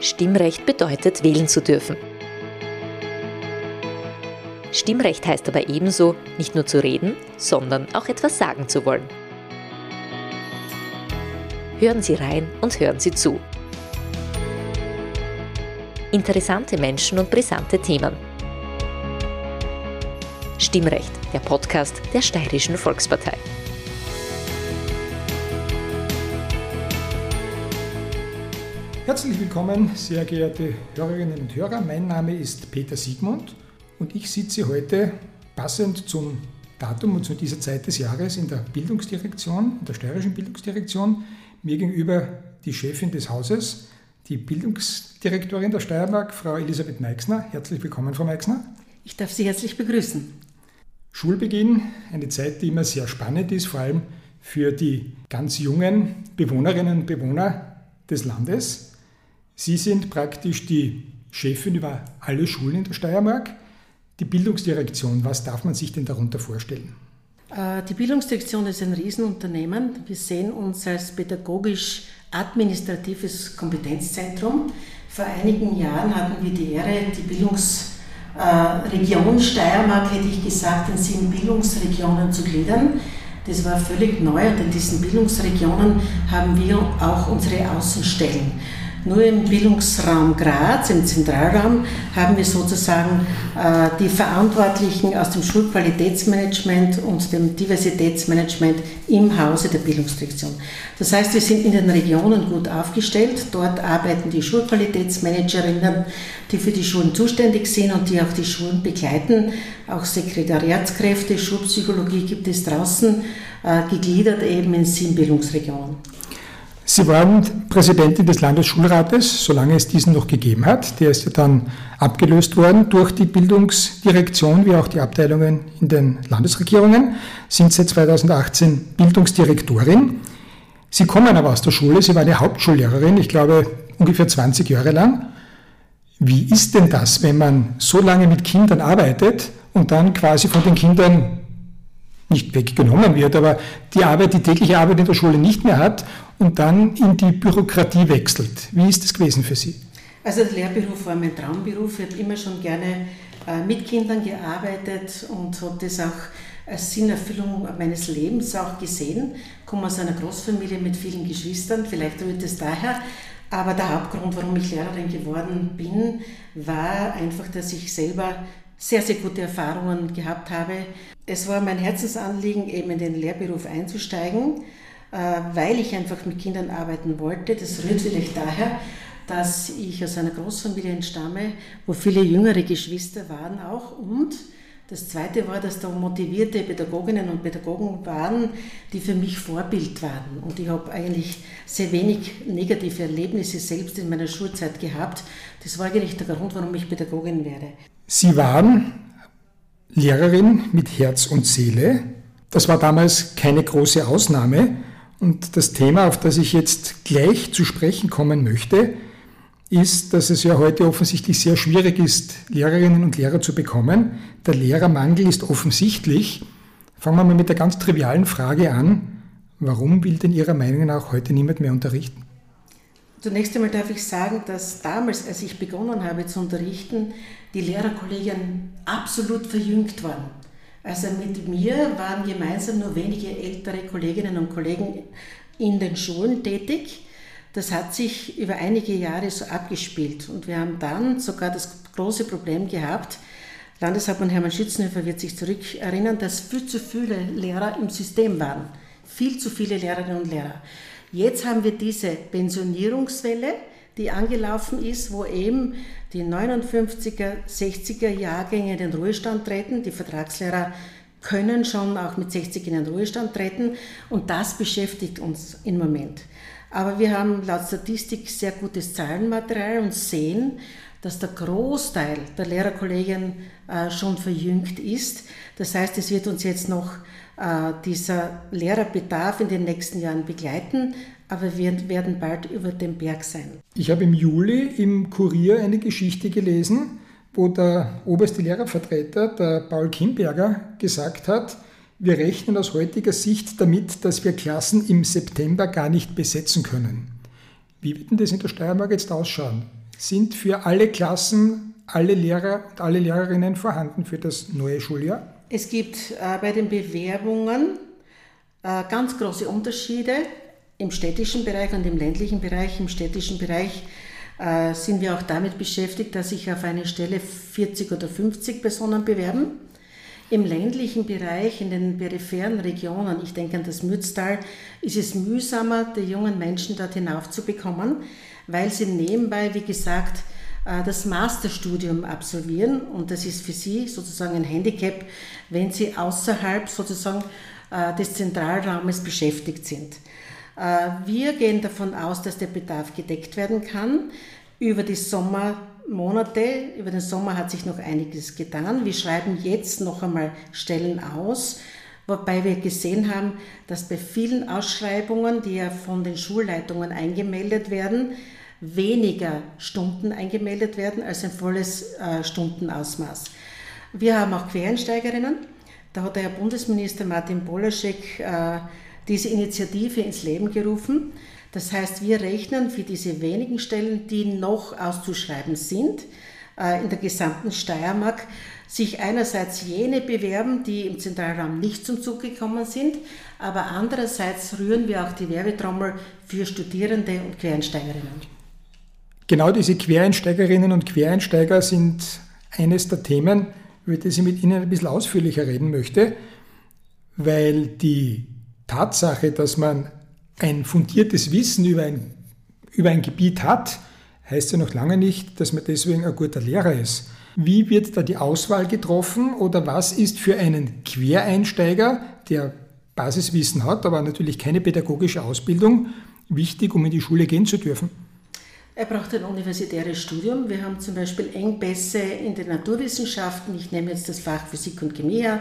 Stimmrecht bedeutet, wählen zu dürfen. Stimmrecht heißt aber ebenso, nicht nur zu reden, sondern auch etwas sagen zu wollen. Hören Sie rein und hören Sie zu. Interessante Menschen und brisante Themen. Stimmrecht, der Podcast der Steirischen Volkspartei. Herzlich willkommen, sehr geehrte Hörerinnen und Hörer. Mein Name ist Peter Siegmund und ich sitze heute passend zum Datum und zu dieser Zeit des Jahres in der Bildungsdirektion, in der steirischen Bildungsdirektion. Mir gegenüber die Chefin des Hauses, die Bildungsdirektorin der Steiermark, Frau Elisabeth Meixner. Herzlich willkommen, Frau Meixner. Ich darf Sie herzlich begrüßen. Schulbeginn, eine Zeit, die immer sehr spannend ist, vor allem für die ganz jungen Bewohnerinnen und Bewohner des Landes. Sie sind praktisch die Chefin über alle Schulen in der Steiermark. Die Bildungsdirektion, was darf man sich denn darunter vorstellen? Äh, die Bildungsdirektion ist ein Riesenunternehmen. Wir sehen uns als pädagogisch-administratives Kompetenzzentrum. Vor einigen Jahren hatten wir die Ehre, die Bildungsregion Steiermark, hätte ich gesagt, in sieben Bildungsregionen zu gliedern. Das war völlig neu und in diesen Bildungsregionen haben wir auch unsere Außenstellen. Nur im Bildungsraum Graz, im Zentralraum, haben wir sozusagen äh, die Verantwortlichen aus dem Schulqualitätsmanagement und dem Diversitätsmanagement im Hause der Bildungsdirektion. Das heißt, wir sind in den Regionen gut aufgestellt. Dort arbeiten die Schulqualitätsmanagerinnen, die für die Schulen zuständig sind und die auch die Schulen begleiten. Auch Sekretariatskräfte, Schulpsychologie gibt es draußen, äh, gegliedert eben in sieben Bildungsregionen. Sie waren Präsidentin des Landesschulrates, solange es diesen noch gegeben hat. Der ist ja dann abgelöst worden durch die Bildungsdirektion, wie auch die Abteilungen in den Landesregierungen, sind seit 2018 Bildungsdirektorin. Sie kommen aber aus der Schule, Sie waren eine Hauptschullehrerin, ich glaube ungefähr 20 Jahre lang. Wie ist denn das, wenn man so lange mit Kindern arbeitet und dann quasi von den Kindern nicht weggenommen wird, aber die Arbeit, die tägliche Arbeit in der Schule nicht mehr hat und dann in die Bürokratie wechselt. Wie ist das gewesen für Sie? Also der Lehrberuf war mein Traumberuf. Ich habe immer schon gerne äh, mit Kindern gearbeitet und habe das auch als Sinnerfüllung meines Lebens auch gesehen. Ich komme aus einer Großfamilie mit vielen Geschwistern, vielleicht rührt es daher. Aber der Hauptgrund, warum ich Lehrerin geworden bin, war einfach, dass ich selber sehr, sehr gute Erfahrungen gehabt habe. Es war mein Herzensanliegen, eben in den Lehrberuf einzusteigen, äh, weil ich einfach mit Kindern arbeiten wollte. Das rührt vielleicht daher, dass ich aus einer Großfamilie entstamme, wo viele jüngere Geschwister waren auch und das Zweite war, dass da motivierte Pädagoginnen und Pädagogen waren, die für mich Vorbild waren. Und ich habe eigentlich sehr wenig negative Erlebnisse selbst in meiner Schulzeit gehabt. Das war eigentlich der Grund, warum ich Pädagogin werde. Sie waren Lehrerin mit Herz und Seele. Das war damals keine große Ausnahme. Und das Thema, auf das ich jetzt gleich zu sprechen kommen möchte, ist, dass es ja heute offensichtlich sehr schwierig ist, Lehrerinnen und Lehrer zu bekommen. Der Lehrermangel ist offensichtlich. Fangen wir mal mit der ganz trivialen Frage an. Warum will denn Ihrer Meinung nach heute niemand mehr unterrichten? Zunächst einmal darf ich sagen, dass damals, als ich begonnen habe zu unterrichten, die Lehrerkollegen absolut verjüngt waren. Also mit mir waren gemeinsam nur wenige ältere Kolleginnen und Kollegen in den Schulen tätig. Das hat sich über einige Jahre so abgespielt und wir haben dann sogar das große Problem gehabt, Landeshauptmann Hermann Schützenhöfer wird sich zurückerinnern, dass viel zu viele Lehrer im System waren. Viel zu viele Lehrerinnen und Lehrer. Jetzt haben wir diese Pensionierungswelle, die angelaufen ist, wo eben die 59er, 60er Jahrgänge in den Ruhestand treten. Die Vertragslehrer können schon auch mit 60 in den Ruhestand treten und das beschäftigt uns im Moment. Aber wir haben laut Statistik sehr gutes Zahlenmaterial und sehen, dass der Großteil der Lehrerkollegen äh, schon verjüngt ist. Das heißt, es wird uns jetzt noch dieser Lehrerbedarf in den nächsten Jahren begleiten, aber wir werden bald über dem Berg sein. Ich habe im Juli im Kurier eine Geschichte gelesen, wo der oberste Lehrervertreter, der Paul Kimberger, gesagt hat, wir rechnen aus heutiger Sicht damit, dass wir Klassen im September gar nicht besetzen können. Wie wird denn das in der Steiermark jetzt ausschauen? sind für alle Klassen, alle Lehrer und alle Lehrerinnen vorhanden für das neue Schuljahr? Es gibt äh, bei den Bewerbungen äh, ganz große Unterschiede im städtischen Bereich und im ländlichen Bereich. Im städtischen Bereich äh, sind wir auch damit beschäftigt, dass sich auf eine Stelle 40 oder 50 Personen bewerben. Im ländlichen Bereich, in den peripheren Regionen, ich denke an das Mütztal, ist es mühsamer, die jungen Menschen dort hinauf zu bekommen, weil sie nebenbei, wie gesagt, das Masterstudium absolvieren und das ist für sie sozusagen ein Handicap, wenn sie außerhalb sozusagen äh, des Zentralraumes beschäftigt sind. Äh, wir gehen davon aus, dass der Bedarf gedeckt werden kann über die Sommer Monate, über den Sommer hat sich noch einiges getan. Wir schreiben jetzt noch einmal Stellen aus, wobei wir gesehen haben, dass bei vielen Ausschreibungen, die ja von den Schulleitungen eingemeldet werden, weniger Stunden eingemeldet werden als ein volles äh, Stundenausmaß. Wir haben auch Quereinsteigerinnen. Da hat der Herr Bundesminister Martin Bolaschek äh, diese Initiative ins Leben gerufen. Das heißt, wir rechnen für diese wenigen Stellen, die noch auszuschreiben sind, äh, in der gesamten Steiermark, sich einerseits jene bewerben, die im Zentralraum nicht zum Zug gekommen sind, aber andererseits rühren wir auch die Werbetrommel für Studierende und Quereinsteigerinnen. Genau diese Quereinsteigerinnen und Quereinsteiger sind eines der Themen, über die ich mit Ihnen ein bisschen ausführlicher reden möchte, weil die Tatsache, dass man ein fundiertes Wissen über ein, über ein Gebiet hat, heißt ja noch lange nicht, dass man deswegen ein guter Lehrer ist. Wie wird da die Auswahl getroffen oder was ist für einen Quereinsteiger, der Basiswissen hat, aber natürlich keine pädagogische Ausbildung, wichtig, um in die Schule gehen zu dürfen? Er braucht ein universitäres Studium. Wir haben zum Beispiel Engpässe in den Naturwissenschaften. Ich nehme jetzt das Fach Physik und Chemie her.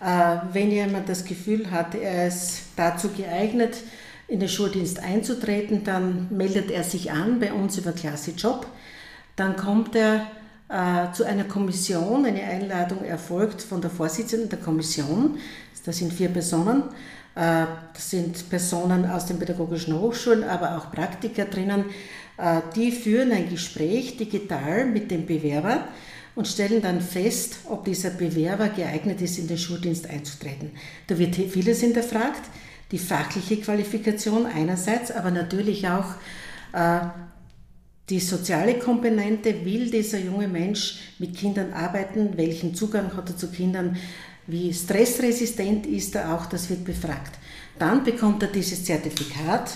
Äh, wenn jemand das Gefühl hat, er ist dazu geeignet, in den Schuldienst einzutreten, dann meldet er sich an bei uns über Klasse Job. Dann kommt er äh, zu einer Kommission. Eine Einladung erfolgt von der Vorsitzenden der Kommission. Das sind vier Personen. Äh, das sind Personen aus den pädagogischen Hochschulen, aber auch Praktiker drinnen. Äh, die führen ein Gespräch digital mit dem Bewerber und stellen dann fest, ob dieser Bewerber geeignet ist, in den Schuldienst einzutreten. Da wird vieles hinterfragt die fachliche Qualifikation einerseits, aber natürlich auch äh, die soziale Komponente. Will dieser junge Mensch mit Kindern arbeiten? Welchen Zugang hat er zu Kindern? Wie stressresistent ist er auch? Das wird befragt. Dann bekommt er dieses Zertifikat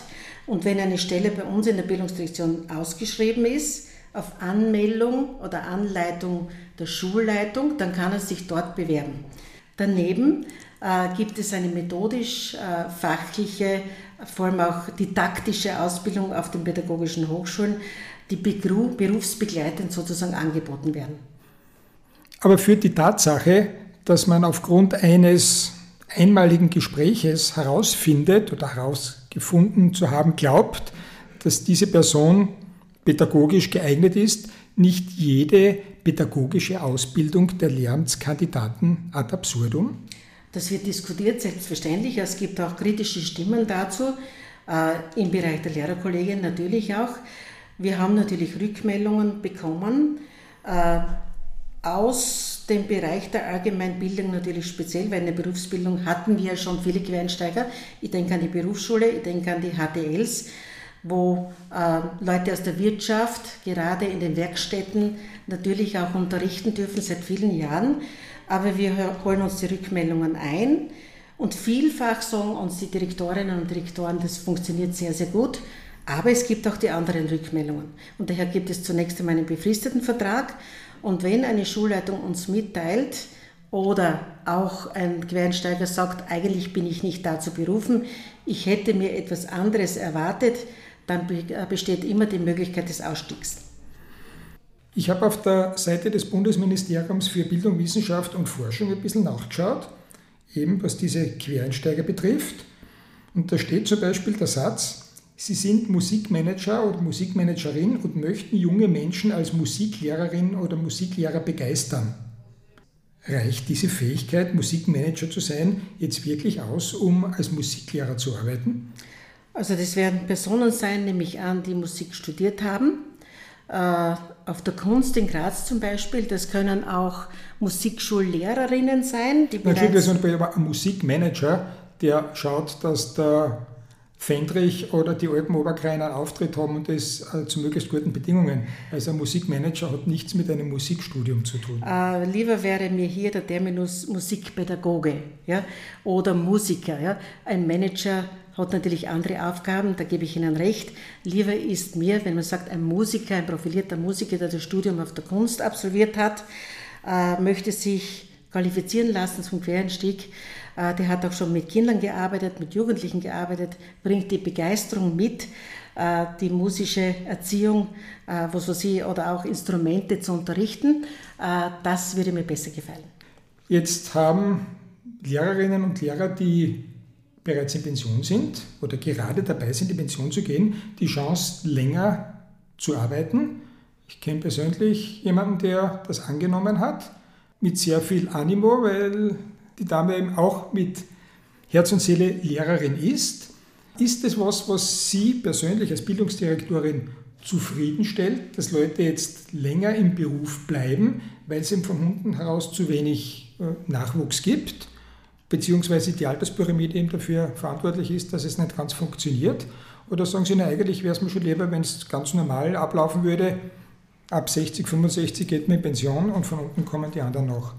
und wenn eine Stelle bei uns in der Bildungsdirektion ausgeschrieben ist, auf Anmeldung oder Anleitung der Schulleitung, dann kann er sich dort bewerben. Daneben äh, gibt es eine methodisch-fachliche, äh, vor allem auch didaktische Ausbildung auf den pädagogischen Hochschulen, die berufsbegleitend sozusagen angeboten werden. Aber für die Tatsache, dass man aufgrund eines einmaligen Gespräches herausfindet oder herausgefunden zu haben glaubt, dass diese Person pädagogisch geeignet ist, nicht jede pädagogische Ausbildung der Lehramtskandidaten ad absurdum? Das wird diskutiert, selbstverständlich. Es gibt auch kritische Stimmen dazu, äh, im Bereich der Lehrerkollegien natürlich auch. Wir haben natürlich Rückmeldungen bekommen äh, aus dem Bereich der Allgemeinbildung natürlich speziell, weil in der Berufsbildung hatten wir ja schon viele Quereinsteiger. Ich denke an die Berufsschule, ich denke an die HTLs, wo äh, Leute aus der Wirtschaft gerade in den Werkstätten natürlich auch unterrichten dürfen seit vielen Jahren aber wir holen uns die Rückmeldungen ein und vielfach sagen uns die Direktorinnen und Direktoren, das funktioniert sehr, sehr gut. Aber es gibt auch die anderen Rückmeldungen. Und daher gibt es zunächst einmal einen befristeten Vertrag. Und wenn eine Schulleitung uns mitteilt oder auch ein Quereinsteiger sagt, eigentlich bin ich nicht dazu berufen, ich hätte mir etwas anderes erwartet, dann besteht immer die Möglichkeit des Ausstiegs. Ich habe auf der Seite des Bundesministeriums für Bildung, Wissenschaft und Forschung ein bisschen nachgeschaut, eben was diese Quereinsteiger betrifft. Und da steht zum Beispiel der Satz, Sie sind Musikmanager oder Musikmanagerin und möchten junge Menschen als Musiklehrerin oder Musiklehrer begeistern. Reicht diese Fähigkeit, Musikmanager zu sein, jetzt wirklich aus, um als Musiklehrer zu arbeiten? Also das werden Personen sein, nehme ich an, die Musik studiert haben äh, auf der Kunst in Graz zum Beispiel. Das können auch Musikschullehrerinnen sein. Die Natürlich, das ist ein Musikmanager, der schaut, dass der Fendrich oder die Alpen einen Auftritt haben und das äh, zu möglichst guten Bedingungen. Also ein Musikmanager hat nichts mit einem Musikstudium zu tun. Äh, lieber wäre mir hier der Terminus Musikpädagoge ja, oder Musiker. Ja. Ein Manager hat natürlich andere Aufgaben, da gebe ich Ihnen recht. Lieber ist mir, wenn man sagt, ein Musiker, ein profilierter Musiker, der das Studium auf der Kunst absolviert hat, äh, möchte sich qualifizieren lassen zum Quereinstieg, der hat auch schon mit Kindern gearbeitet, mit Jugendlichen gearbeitet, bringt die Begeisterung mit, äh, die musische Erziehung, äh, was weiß ich, oder auch Instrumente zu unterrichten. Das würde mir besser gefallen. Jetzt haben Lehrerinnen und Lehrer, die bereits in Pension sind oder gerade dabei sind, in Pension zu gehen, die Chance, länger zu arbeiten. Ich kenne persönlich jemanden, der das angenommen hat, mit sehr viel Animo, weil die Dame eben auch mit Herz und Seele Lehrerin ist. Ist es was, was Sie persönlich als Bildungsdirektorin zufriedenstellt, dass Leute jetzt länger im Beruf bleiben, weil es eben von unten heraus zu wenig äh, Nachwuchs gibt, beziehungsweise die Alterspyramide eben dafür verantwortlich ist, dass es nicht ganz funktioniert? Oder sagen Sie, na, eigentlich wäre es mir schon lieber, wenn es ganz normal ablaufen würde, ab 60, 65 geht man in Pension und von unten kommen die anderen noch?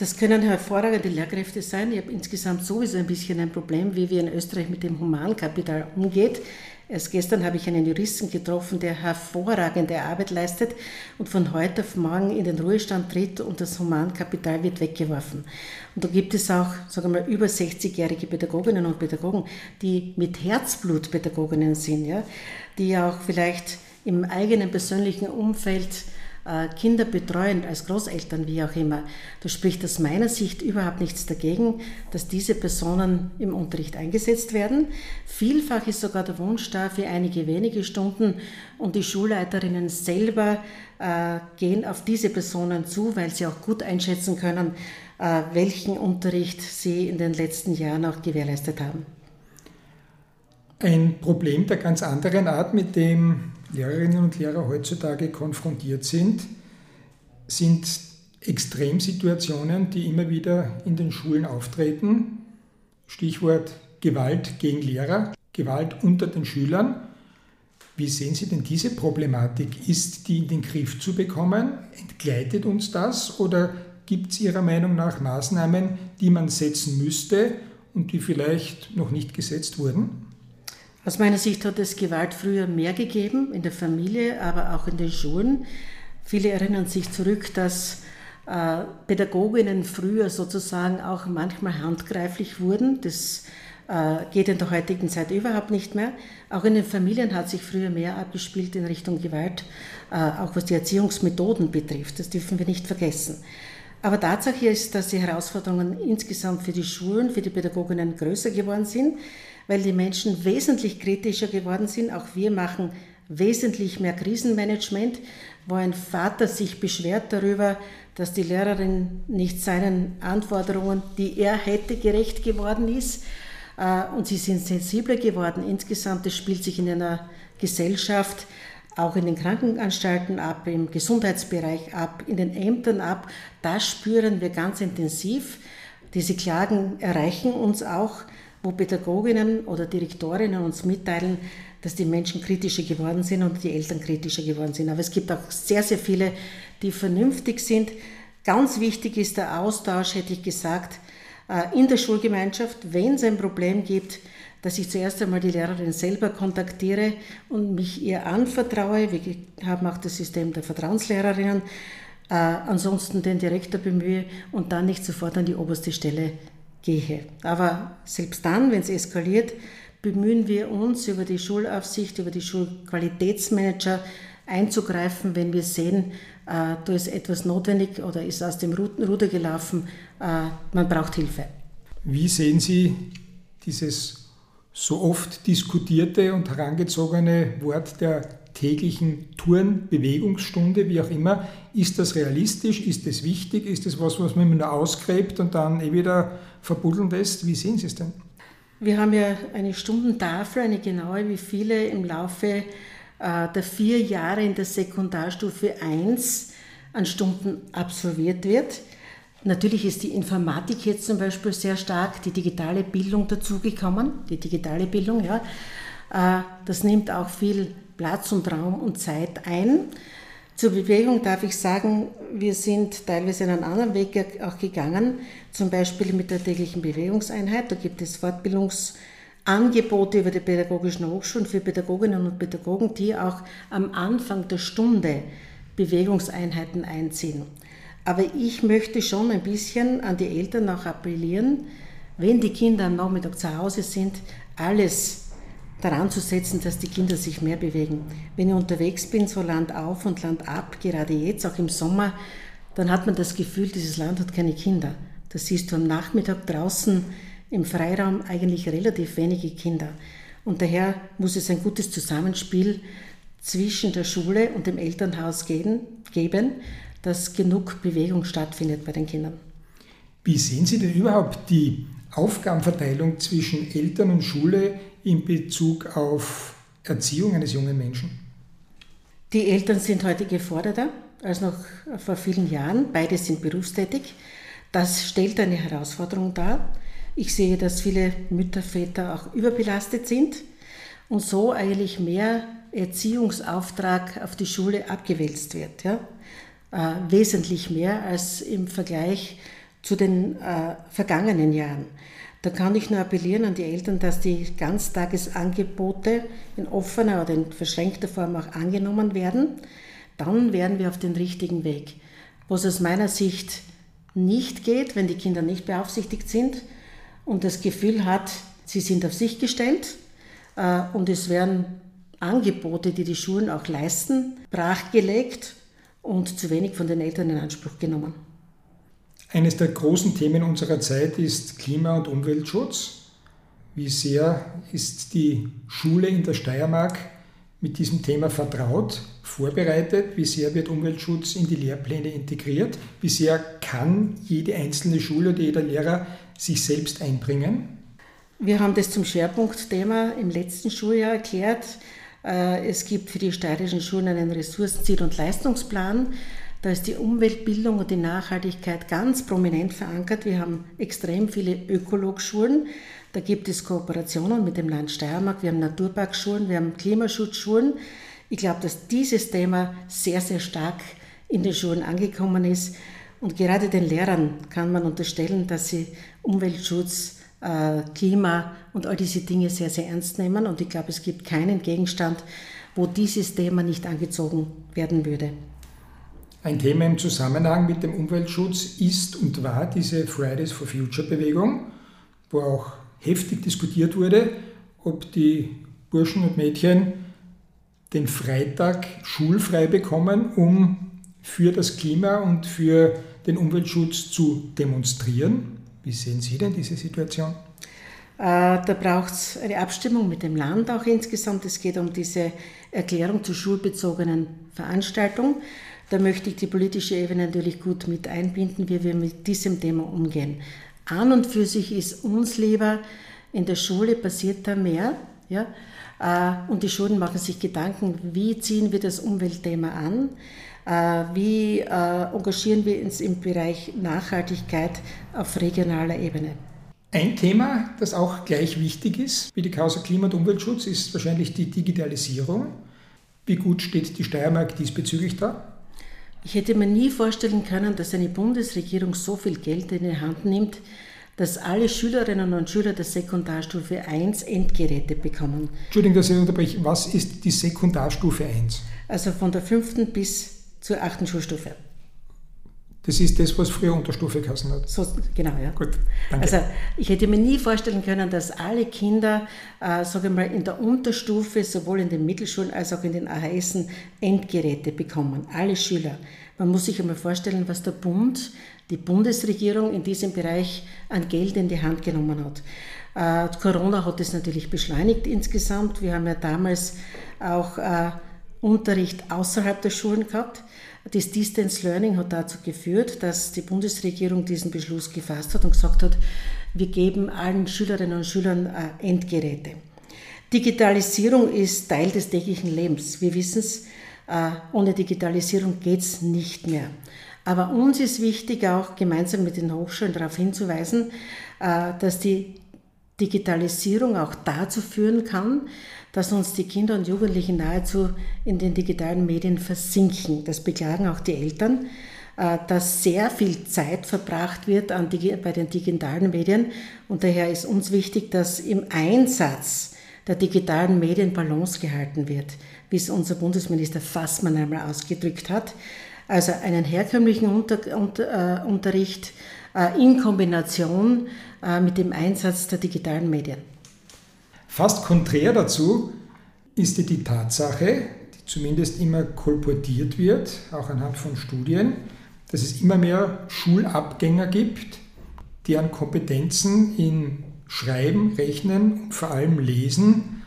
Das können hervorragende Lehrkräfte sein. Ich habe insgesamt sowieso ein bisschen ein Problem, wie wir in Österreich mit dem Humankapital umgeht. Erst gestern habe ich einen Juristen getroffen, der hervorragende Arbeit leistet und von heute auf morgen in den Ruhestand tritt und das Humankapital wird weggeworfen. Und da gibt es auch, sagen wir mal, über 60-jährige Pädagoginnen und Pädagogen, die mit Herzblut Pädagoginnen sind, ja, die auch vielleicht im eigenen persönlichen Umfeld Kinder betreuen, als Großeltern, wie auch immer, da spricht aus meiner Sicht überhaupt nichts dagegen, dass diese Personen im Unterricht eingesetzt werden. Vielfach ist sogar der Wunsch da für einige wenige Stunden und die Schulleiterinnen selber äh, gehen auf diese Personen zu, weil sie auch gut einschätzen können, äh, welchen Unterricht sie in den letzten Jahren auch gewährleistet haben. Ein Problem der ganz anderen Art, mit dem Lehrerinnen und Lehrer heutzutage konfrontiert sind, sind Extremsituationen, die immer wieder in den Schulen auftreten. Stichwort Gewalt gegen Lehrer, Gewalt unter den Schülern. Wie sehen Sie denn diese Problematik? Ist die in den Griff zu bekommen? Entgleitet uns das oder gibt es Ihrer Meinung nach Maßnahmen, die man setzen müsste und die vielleicht noch nicht gesetzt wurden? Aus meiner Sicht hat es Gewalt früher mehr gegeben, in der Familie, aber auch in den Schulen. Viele erinnern sich zurück, dass äh, Pädagoginnen früher sozusagen auch manchmal handgreiflich wurden. Das äh, geht in der heutigen Zeit überhaupt nicht mehr. Auch in den Familien hat sich früher mehr abgespielt in Richtung Gewalt, äh, auch was die Erziehungsmethoden betrifft. Das dürfen wir nicht vergessen. Aber Tatsache ist, dass die Herausforderungen insgesamt für die Schulen, für die Pädagoginnen größer geworden sind weil die Menschen wesentlich kritischer geworden sind. Auch wir machen wesentlich mehr Krisenmanagement, wo ein Vater sich beschwert darüber, dass die Lehrerin nicht seinen Anforderungen, die er hätte, gerecht geworden ist. Äh, und sie sind sensibler geworden. Insgesamt, das spielt sich in einer Gesellschaft, auch in den Krankenanstalten ab, im Gesundheitsbereich ab, in den Ämtern ab. Das spüren wir ganz intensiv. Diese Klagen erreichen uns auch wo Pädagoginnen oder Direktorinnen uns mitteilen, dass die Menschen kritischer geworden sind und die Eltern kritischer geworden sind. Aber es gibt auch sehr, sehr viele, die vernünftig sind. Ganz wichtig ist der Austausch, hätte ich gesagt, äh, in der Schulgemeinschaft, wenn es ein Problem gibt, dass ich zuerst einmal die Lehrerin selber kontaktiere und mich ihr anvertraue. Wir haben auch das System der Vertrauenslehrerinnen. Äh, ansonsten den Direktor bemühe und dann nicht sofort an die oberste Stelle gehe. Aber selbst dann, wenn es eskaliert, bemühen wir uns über die Schulaufsicht, über die Schulqualitätsmanager einzugreifen, wenn wir sehen, äh, da ist etwas notwendig oder ist aus dem Ruder gelaufen, äh, man braucht Hilfe. Wie sehen Sie dieses so oft diskutierte und herangezogene Wort der täglichen Touren, Bewegungsstunde, wie auch immer. Ist das realistisch? Ist das wichtig? Ist das was, was man nur ausgräbt und dann eh wieder verbuddeln lässt? Wie sehen Sie es denn? Wir haben ja eine Stundentafel, eine genaue, wie viele im Laufe äh, der vier Jahre in der Sekundarstufe 1 an Stunden absolviert wird. Natürlich ist die Informatik jetzt zum Beispiel sehr stark, die digitale Bildung dazugekommen, die digitale Bildung, ja. Äh, das nimmt auch viel Platz und Raum und Zeit ein. Zur Bewegung darf ich sagen, wir sind teilweise einen anderen Weg auch gegangen, zum Beispiel mit der täglichen Bewegungseinheit. Da gibt es Fortbildungsangebote über die pädagogischen Hochschulen für Pädagoginnen und Pädagogen, die auch am Anfang der Stunde Bewegungseinheiten einziehen. Aber ich möchte schon ein bisschen an die Eltern auch appellieren, wenn die Kinder am Nachmittag zu Hause sind, alles daran zu setzen, dass die Kinder sich mehr bewegen. Wenn ich unterwegs bin, so Land auf und Land ab, gerade jetzt, auch im Sommer, dann hat man das Gefühl, dieses Land hat keine Kinder. Das siehst du am Nachmittag draußen im Freiraum eigentlich relativ wenige Kinder. Und daher muss es ein gutes Zusammenspiel zwischen der Schule und dem Elternhaus geben, dass genug Bewegung stattfindet bei den Kindern. Wie sehen Sie denn überhaupt die Aufgabenverteilung zwischen Eltern und Schule in Bezug auf Erziehung eines jungen Menschen? Die Eltern sind heute geforderter als noch vor vielen Jahren. Beide sind berufstätig. Das stellt eine Herausforderung dar. Ich sehe, dass viele Mütter, Väter auch überbelastet sind und so eigentlich mehr Erziehungsauftrag auf die Schule abgewälzt wird. Ja? Äh, wesentlich mehr als im Vergleich zu den äh, vergangenen Jahren. Da kann ich nur appellieren an die Eltern, dass die Ganztagesangebote in offener oder in verschränkter Form auch angenommen werden. Dann wären wir auf den richtigen Weg. Was aus meiner Sicht nicht geht, wenn die Kinder nicht beaufsichtigt sind und das Gefühl hat, sie sind auf sich gestellt äh, und es werden Angebote, die die Schulen auch leisten, brachgelegt und zu wenig von den Eltern in Anspruch genommen. Eines der großen Themen unserer Zeit ist Klima- und Umweltschutz. Wie sehr ist die Schule in der Steiermark mit diesem Thema vertraut, vorbereitet? Wie sehr wird Umweltschutz in die Lehrpläne integriert? Wie sehr kann jede einzelne Schule oder jeder Lehrer sich selbst einbringen? Wir haben das zum Schwerpunktthema im letzten Schuljahr erklärt. Äh, es gibt für die steirischen Schulen einen Ressourcenziel- und Leistungsplan. Da ist die Umweltbildung und die Nachhaltigkeit ganz prominent verankert. Wir haben extrem viele Ökologschulen. Da gibt es Kooperationen mit dem Land Steiermark. Wir haben Naturparkschulen, wir haben Klimaschutzschulen. Ich glaube, dass dieses Thema sehr, sehr stark in den Schulen angekommen ist. Und gerade den Lehrern kann man unterstellen, dass sie Umweltschutz, äh, Klima und all diese Dinge sehr, sehr ernst nehmen. Und ich glaube, es gibt keinen Gegenstand, wo dieses Thema nicht angezogen werden würde. Ein Thema im Zusammenhang mit dem Umweltschutz ist und war diese Fridays for Future Bewegung, wo auch heftig diskutiert wurde, ob die Burschen und Mädchen den Freitag schulfrei bekommen, um für das Klima und für den Umweltschutz zu demonstrieren. Wie sehen Sie denn diese Situation? Äh, da braucht es eine Abstimmung mit dem Land auch insgesamt. Es geht um diese Erklärung zur schulbezogenen Veranstaltung. Da möchte ich die politische Ebene natürlich gut mit einbinden, wie wir mit diesem Thema umgehen. An und für sich ist uns lieber, in der Schule passiert da mehr. Ja? Äh, und die Schulen machen sich Gedanken, wie ziehen wir das Umweltthema an, äh, wie äh, engagieren wir uns im Bereich Nachhaltigkeit auf regionaler Ebene. Ein Thema, das auch gleich wichtig ist wie die Causa Klima- und Umweltschutz, ist wahrscheinlich die Digitalisierung. Wie gut steht die Steiermark diesbezüglich da? Ich hätte mir nie vorstellen können, dass eine Bundesregierung so viel Geld in die Hand nimmt, dass alle Schülerinnen und Schüler der Sekundarstufe 1 Endgeräte bekommen. Entschuldigung, dass ich unterbreche. Was ist die Sekundarstufe 1? Also von der fünften bis zur achten Schulstufe. Das ist das, was früher Unterstufe geheißen hat. So, genau, ja. Gut, danke. Also ich hätte mir nie vorstellen können, dass alle Kinder, äh, sage ich mal, in der Unterstufe, sowohl in den Mittelschulen als auch in den AHS Endgeräte bekommen. Alle Schüler. Man muss sich einmal vorstellen, was der Bund, die Bundesregierung in diesem Bereich an Geld in die Hand genommen hat. Äh, Corona hat es natürlich beschleunigt insgesamt. Wir haben ja damals auch äh, Unterricht außerhalb der Schulen gehabt. Das Distance Learning hat dazu geführt, dass die Bundesregierung diesen Beschluss gefasst hat und gesagt hat, wir geben allen Schülerinnen und Schülern äh, Endgeräte. Digitalisierung ist Teil des täglichen Lebens. Wir wissen es, äh, ohne Digitalisierung geht es nicht mehr. Aber uns ist wichtig, auch gemeinsam mit den Hochschulen darauf hinzuweisen, äh, dass die Digitalisierung auch dazu führen kann, dass uns die Kinder und Jugendlichen nahezu in den digitalen Medien versinken. Das beklagen auch die Eltern, äh, dass sehr viel Zeit verbracht wird bei den digitalen Medien. Und daher ist uns wichtig, dass im Einsatz der digitalen Medien Balance gehalten wird, wie es unser Bundesminister Fassmann einmal ausgedrückt hat. Also einen herkömmlichen Unter, Unter, äh, Unterricht äh, in Kombination äh, mit dem Einsatz der digitalen Medien. Fast konträr dazu ist die Tatsache, die zumindest immer kolportiert wird, auch anhand von Studien, dass es immer mehr Schulabgänger gibt, deren Kompetenzen in Schreiben, Rechnen und vor allem Lesen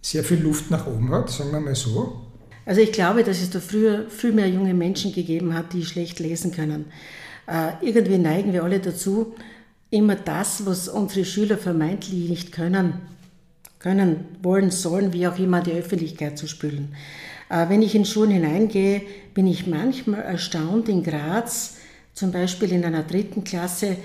sehr viel Luft nach oben hat, sagen wir mal so. Also ich glaube, dass es da früher viel mehr junge Menschen gegeben hat, die schlecht lesen können. Äh, irgendwie neigen wir alle dazu, immer das, was unsere Schüler vermeintlich nicht können, können, wollen, sollen, wie auch immer, die Öffentlichkeit zu spülen. Äh, wenn ich in Schulen hineingehe, bin ich manchmal erstaunt in Graz, zum Beispiel in einer dritten Klasse,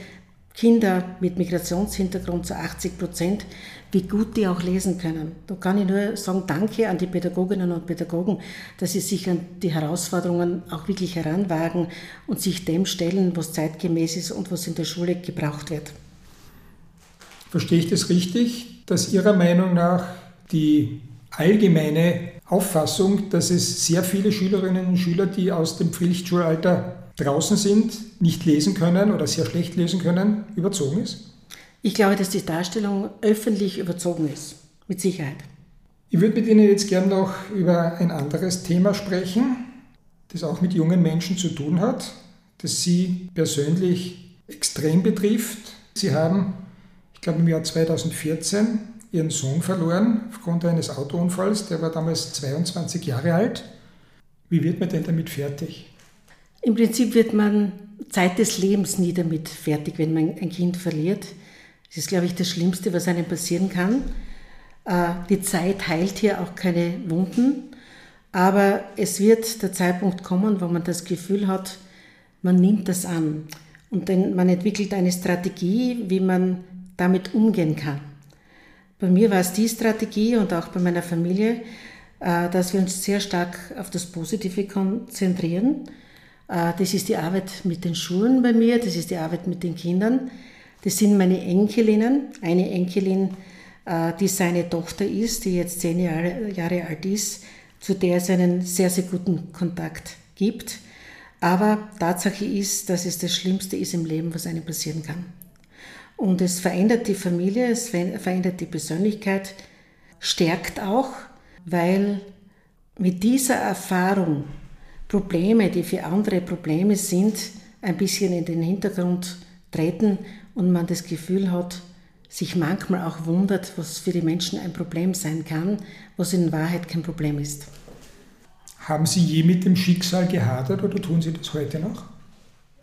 Kinder mit Migrationshintergrund zu 80 Prozent, wie gut die auch lesen können. Da kann ich nur sagen, danke an die Pädagoginnen und Pädagogen, dass sie sich an die Herausforderungen auch wirklich heranwagen und sich dem stellen, was zeitgemäß ist und was in der Schule gebraucht wird. Verstehe ich das richtig, dass Ihrer Meinung nach die allgemeine Auffassung, dass es sehr viele Schülerinnen und Schüler, die aus dem Pflichtschulalter draußen sind, nicht lesen können oder sehr schlecht lesen können, überzogen ist? Ich glaube, dass die Darstellung öffentlich überzogen ist, mit Sicherheit. Ich würde mit Ihnen jetzt gern noch über ein anderes Thema sprechen, das auch mit jungen Menschen zu tun hat, das Sie persönlich extrem betrifft. Sie haben, glaube im Jahr 2014, Ihren Sohn verloren aufgrund eines Autounfalls. Der war damals 22 Jahre alt. Wie wird man denn damit fertig? Im Prinzip wird man Zeit des Lebens nie damit fertig, wenn man ein Kind verliert. Das ist, glaube ich, das Schlimmste, was einem passieren kann. Äh, die Zeit heilt hier auch keine Wunden, aber es wird der Zeitpunkt kommen, wo man das Gefühl hat, man nimmt das an und man entwickelt eine Strategie, wie man damit umgehen kann. Bei mir war es die Strategie und auch bei meiner Familie, äh, dass wir uns sehr stark auf das Positive konzentrieren äh, das ist die Arbeit mit den Schulen bei mir, das ist die Arbeit mit den Kindern. Das sind meine Enkelinnen. Eine Enkelin, äh, die seine Tochter ist, die jetzt zehn Jahre, Jahre alt ist, zu der es einen sehr, sehr guten Kontakt gibt. Aber Tatsache ist, dass es das Schlimmste ist im Leben, was einem passieren kann. Und es verändert die Familie, es verändert die Persönlichkeit, stärkt auch, weil mit dieser Erfahrung Probleme, die für andere Probleme sind, ein bisschen in den Hintergrund treten und man das Gefühl hat, sich manchmal auch wundert, was für die Menschen ein Problem sein kann, was in Wahrheit kein Problem ist. Haben Sie je mit dem Schicksal gehadert oder tun Sie das heute noch?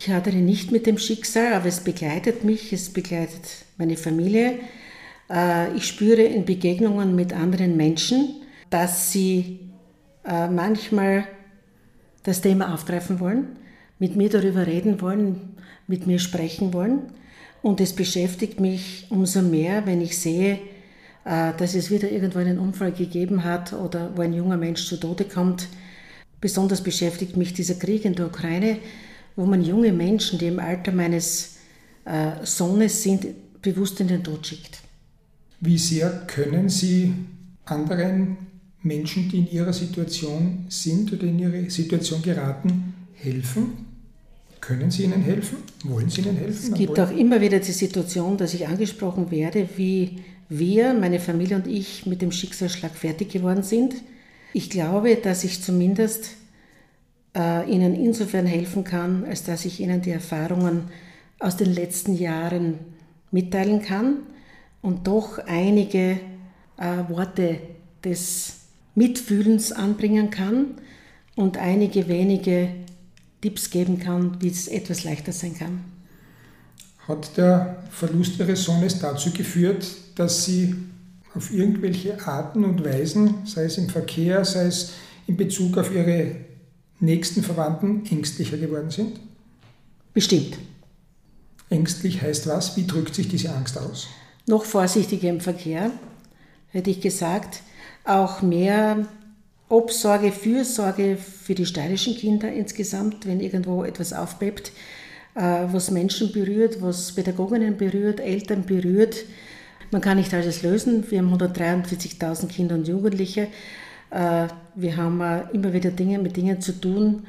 Ich hadere nicht mit dem Schicksal, aber es begleitet mich, es begleitet meine Familie. Äh, ich spüre in Begegnungen mit anderen Menschen, dass sie äh, manchmal das Thema aufgreifen wollen, mit mir darüber reden wollen, mit mir sprechen wollen. Und es beschäftigt mich umso mehr, wenn ich sehe, äh, dass es wieder irgendwo einen Unfall gegeben hat oder wo ein junger Mensch zu Tode kommt. Besonders beschäftigt mich dieser Krieg in der Ukraine, wo man junge Menschen, die im Alter meines äh, Sohnes sind, bewusst in den Tod schickt. Wie sehr können Sie anderen Menschen, die in ihrer Situation sind oder in ihre Situation geraten, helfen? Können Sie ihnen helfen? Wollen Sie ihnen helfen? Es gibt auch immer wieder die Situation, dass ich angesprochen werde, wie wir, meine Familie und ich, mit dem Schicksalsschlag fertig geworden sind. Ich glaube, dass ich zumindest äh, Ihnen insofern helfen kann, als dass ich Ihnen die Erfahrungen aus den letzten Jahren mitteilen kann und doch einige äh, Worte des Mitfühlens anbringen kann und einige wenige Tipps geben kann, wie es etwas leichter sein kann. Hat der Verlust Ihres Sohnes dazu geführt, dass Sie auf irgendwelche Arten und Weisen, sei es im Verkehr, sei es in Bezug auf ihre nächsten Verwandten, ängstlicher geworden sind? Bestimmt. Ängstlich heißt was? Wie drückt sich diese Angst aus? Noch vorsichtiger im Verkehr, hätte ich gesagt. Auch mehr Obsorge, Fürsorge für die steirischen Kinder insgesamt, wenn irgendwo etwas aufbebt, äh, was Menschen berührt, was Pädagoginnen berührt, Eltern berührt. Man kann nicht alles lösen. Wir haben 143.000 Kinder und Jugendliche. Äh, wir haben äh, immer wieder Dinge mit Dingen zu tun,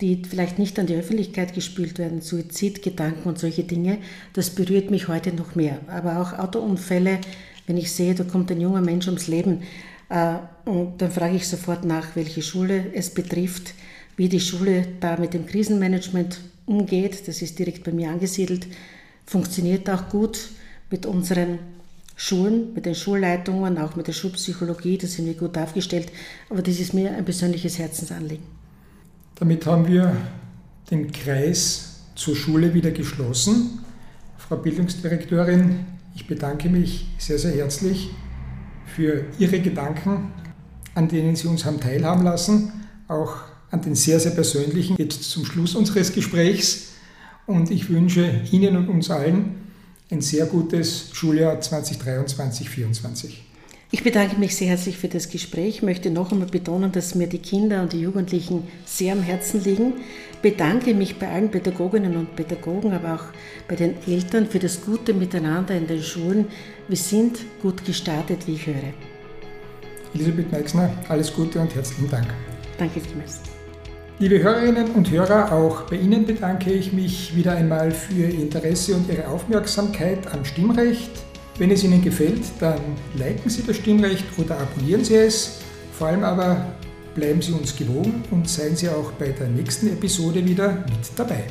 die vielleicht nicht an die Öffentlichkeit gespült werden, Suizidgedanken und solche Dinge, das berührt mich heute noch mehr. Aber auch Autounfälle, wenn ich sehe, da kommt ein junger Mensch ums Leben, äh, und dann frage ich sofort nach, welche Schule es betrifft, wie die Schule da mit dem Krisenmanagement umgeht. Das ist direkt bei mir angesiedelt, funktioniert auch gut mit unseren Schulen, mit den Schulleitungen, auch mit der Schulpsychologie, da sind wir gut aufgestellt. Aber das ist mir ein persönliches Herzensanliegen. Damit haben wir den Kreis zur Schule wieder geschlossen. Frau Bildungsdirektorin, ich bedanke mich sehr, sehr herzlich für Ihre Gedanken, an denen Sie uns haben teilhaben lassen, auch an den sehr, sehr persönlichen, jetzt zum Schluss unseres Gesprächs. Und ich wünsche Ihnen und uns allen ein sehr gutes Schuljahr 2023-2024. Ich bedanke mich sehr herzlich für das Gespräch. Ich möchte noch einmal betonen, dass mir die Kinder und die Jugendlichen sehr am Herzen liegen. Ich bedanke mich bei allen Pädagoginnen und Pädagogen, aber auch bei den Eltern für das gute Miteinander in den Schulen. Wir sind gut gestartet, wie ich höre. Elisabeth Meixner, alles Gute und herzlichen Dank. Danke vielmals. Liebe Hörerinnen und Hörer, auch bei Ihnen bedanke ich mich wieder einmal für Ihr Interesse und Ihre Aufmerksamkeit am Stimmrecht. Wenn es Ihnen gefällt, dann liken Sie das Stimmrecht oder abonnieren Sie es. Vor allem aber bleiben Sie uns gewogen und seien Sie auch bei der nächsten Episode wieder mit dabei.